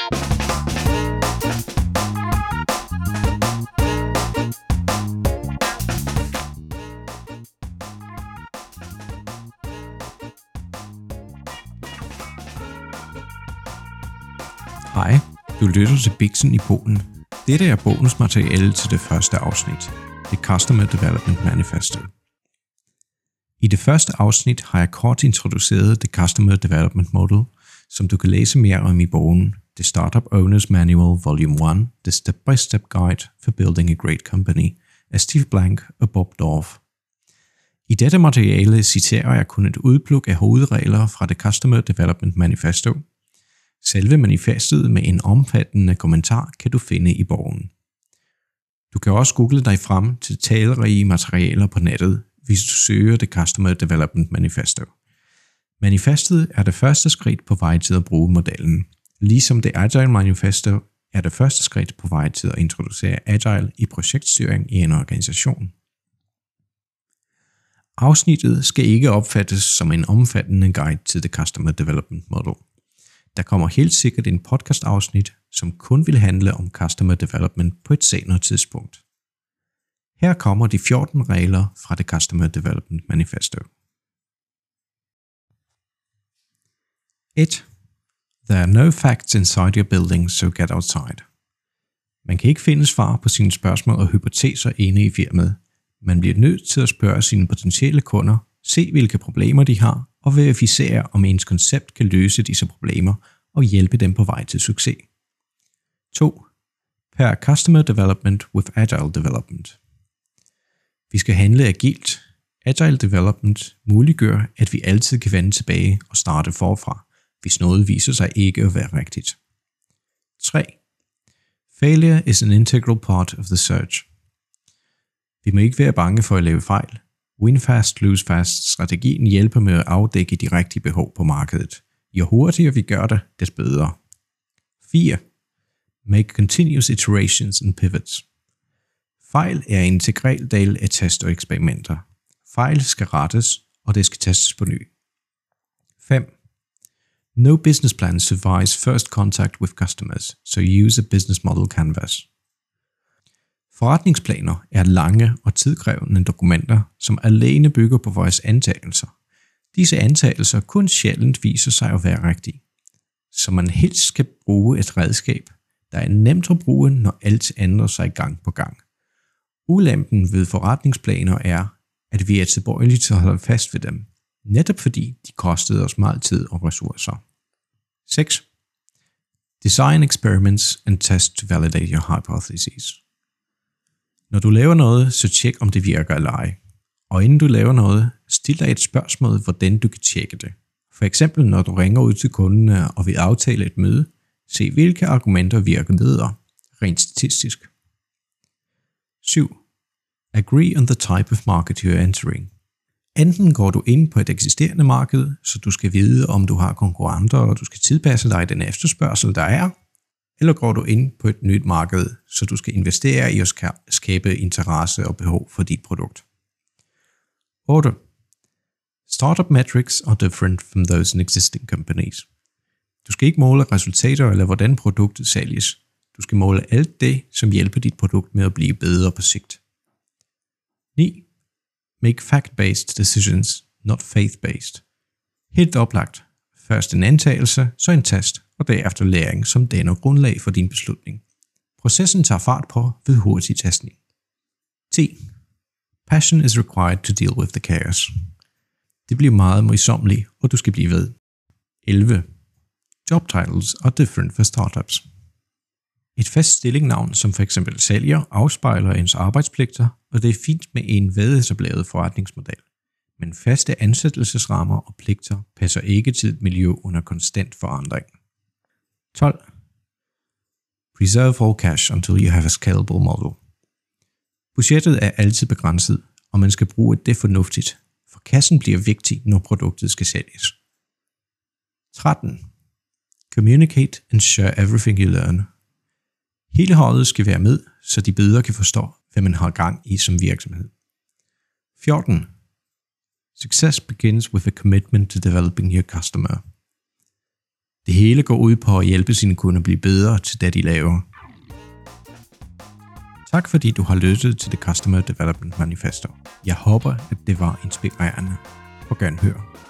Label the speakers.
Speaker 1: Hej, du lytter til Bixen i Polen. Dette er bonusmateriale til det første afsnit, The Customer Development Manifesto. I det første afsnit har jeg kort introduceret The Customer Development Model, som du kan læse mere om i bogen The Startup Owners Manual Volume 1, The Step-by-Step Guide for Building a Great Company af Steve Blank og Bob Dorf. I dette materiale citerer jeg kun et udpluk af hovedregler fra The Customer Development Manifesto – Selve manifestet med en omfattende kommentar kan du finde i bogen. Du kan også google dig frem til talerige materialer på nettet, hvis du søger The Customer Development Manifesto. Manifestet er det første skridt på vej til at bruge modellen, ligesom det Agile Manifesto er det første skridt på vej til at introducere Agile i projektstyring i en organisation. Afsnittet skal ikke opfattes som en omfattende guide til The Customer Development Model. Der kommer helt sikkert en podcast-afsnit, som kun vil handle om Customer Development på et senere tidspunkt. Her kommer de 14 regler fra The Customer Development Manifesto. 1. There are no facts inside your building, so get outside. Man kan ikke finde svar på sine spørgsmål og hypoteser inde i firmaet. Man bliver nødt til at spørge sine potentielle kunder, se hvilke problemer de har, og verificere, om ens koncept kan løse disse problemer og hjælpe dem på vej til succes. 2. Per Customer Development with Agile Development. Vi skal handle agilt. Agile Development muliggør, at vi altid kan vende tilbage og starte forfra, hvis noget viser sig ikke at være rigtigt. 3. Failure is an integral part of the search. Vi må ikke være bange for at lave fejl, Win fast, lose fast strategien hjælper med at afdække de rigtige behov på markedet. Jo hurtigere vi gør det, des bedre. 4. Make continuous iterations and pivots. Fejl er en integral del af test og eksperimenter. Fejl skal rettes, og det skal testes på ny. 5. No business plan survives first contact with customers, so use a business model canvas. Forretningsplaner er lange og tidkrævende dokumenter, som alene bygger på vores antagelser. Disse antagelser kun sjældent viser sig at være rigtige. Så man helst skal bruge et redskab, der er nemt at bruge, når alt ændrer sig gang på gang. Ulempen ved forretningsplaner er, at vi er tilbøjelige til at holde fast ved dem, netop fordi de kostede os meget tid og ressourcer. 6. Design experiments and test to validate your hypotheses. Når du laver noget, så tjek om det virker eller ej. Og inden du laver noget, stil dig et spørgsmål, hvordan du kan tjekke det. For eksempel når du ringer ud til kunden og vil aftale et møde, se hvilke argumenter virker bedre, rent statistisk. 7. Agree on the type of market you are entering. Enten går du ind på et eksisterende marked, så du skal vide, om du har konkurrenter, og du skal tilpasse dig den efterspørgsel, der er, eller går du ind på et nyt marked, så du skal investere i at skabe interesse og behov for dit produkt. 8. Startup metrics are different from those in existing companies. Du skal ikke måle resultater eller hvordan produktet sælges. Du skal måle alt det, som hjælper dit produkt med at blive bedre på sigt. 9. Make fact-based decisions, not faith-based. Helt oplagt. Først en antagelse, så en test, og derefter læring, som danner grundlag for din beslutning. Processen tager fart på ved hurtig testning. 10. Passion is required to deal with the chaos. Det bliver meget møjsommeligt, og du skal blive ved. 11. Job titles are different for startups. Et fast stillingnavn som f.eks. sælger afspejler ens arbejdspligter, og det er fint med en vedetableret forretningsmodel. Men faste ansættelsesrammer og pligter passer ikke til et miljø under konstant forandring. 12. Preserve all cash until you have a scalable model. Budgettet er altid begrænset, og man skal bruge det fornuftigt, for kassen bliver vigtig, når produktet skal sælges. 13. Communicate and share everything you learn. Hele holdet skal være med, så de bedre kan forstå, hvad man har gang i som virksomhed. 14. Success begins with a commitment to developing your customer. Det hele går ud på at hjælpe sine kunder blive bedre til det, de laver. Tak fordi du har lyttet til The Customer Development Manifesto. Jeg håber, at det var inspirerende. På høre.